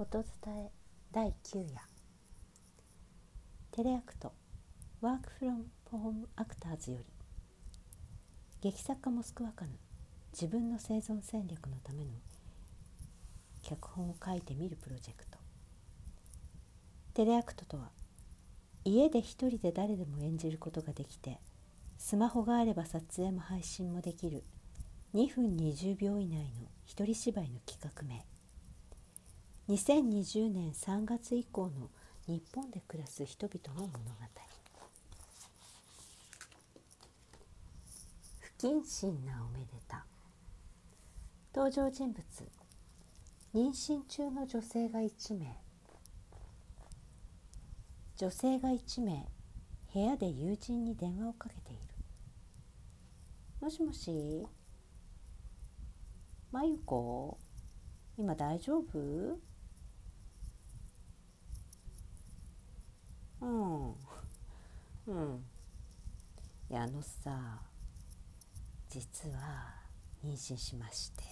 音伝え第9夜。テレアクト。ワークフロムホームアクターズより。劇作家モスクワカヌ自分の生存戦略のための。脚本を書いてみるプロジェクト。テレアクトとは。家で一人で誰でも演じることができて。スマホがあれば撮影も配信もできる。2分20秒以内の一人芝居の企画名。2020年3月以降の日本で暮らす人々の物語。不謹慎なおめでた。登場人物。妊娠中の女性が1名。女性が1名。部屋で友人に電話をかけている。もしもし。まゆこ今大丈夫？うん。うん。いやあのさ実は妊娠しまして。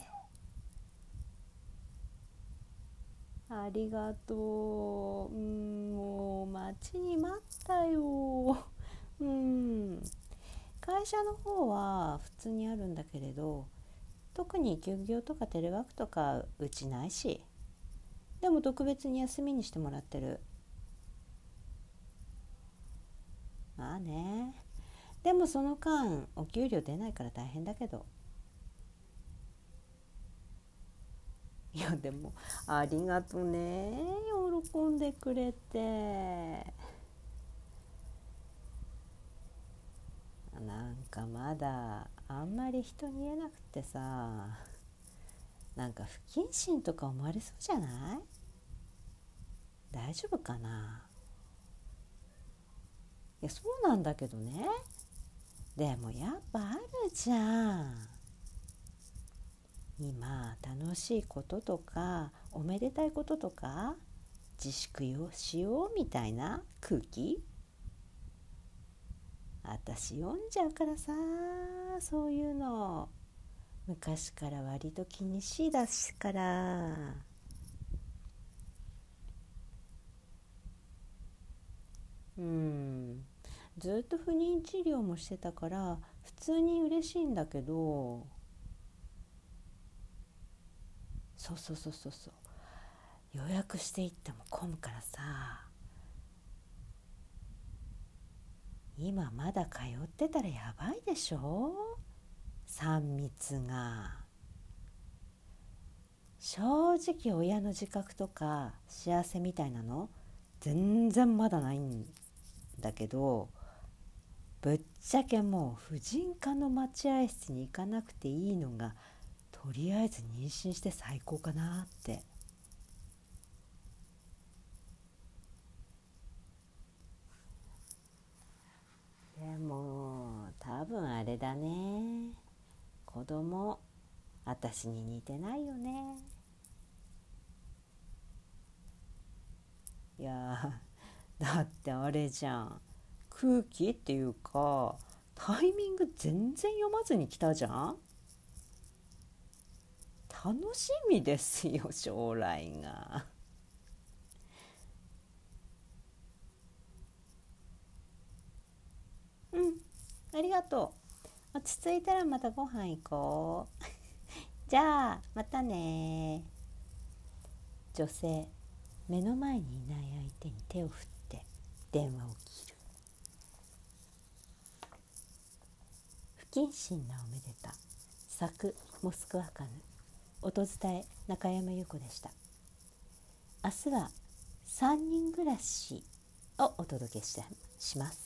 ありがとう。うんもう待ちに待ったよ。うん。会社の方は普通にあるんだけれど特に休業とかテレワークとかうちないし。でも特別に休みにしてもらってる。まあね。でもその間お給料出ないから大変だけど。いやでもありがとね。喜んでくれて。なんかまだあんまり人に言えなくてさ。なんか不謹慎とか思われそうじゃない？大丈夫かな？やそうなんだけどね。でもやっぱあるじゃん。今楽しいこととかおめでたいこととか自粛をしようみたいな空気？私読んじゃうからさそういうの。昔から割と気にしいだしから。うん。ずっと不妊治療もしてたから普通に嬉しいんだけどそうそうそうそうそう。予約していっても混むからさ。今まだ通ってたらやばいでしょ？3密が。正直親の自覚とか幸せみたいなの全然まだないんだけどぶっちゃけもう婦人科の待合室に行かなくていいのがとりあえず妊娠して最高かなって。でも多分あれだね。子供私に似てないよね。いやだってあれじゃん。空気っていうかタイミング全然読まずに来たじゃん。楽しみですよ将来が。うんありがとう。落ち着いたらまたご飯行こう。じゃあまたね。女性目の前にいない相手に手を振って電話を切る。不謹慎なおめでた。作モスクワカヌ音伝え中山優子でした。明日は3人暮らしをお届けします。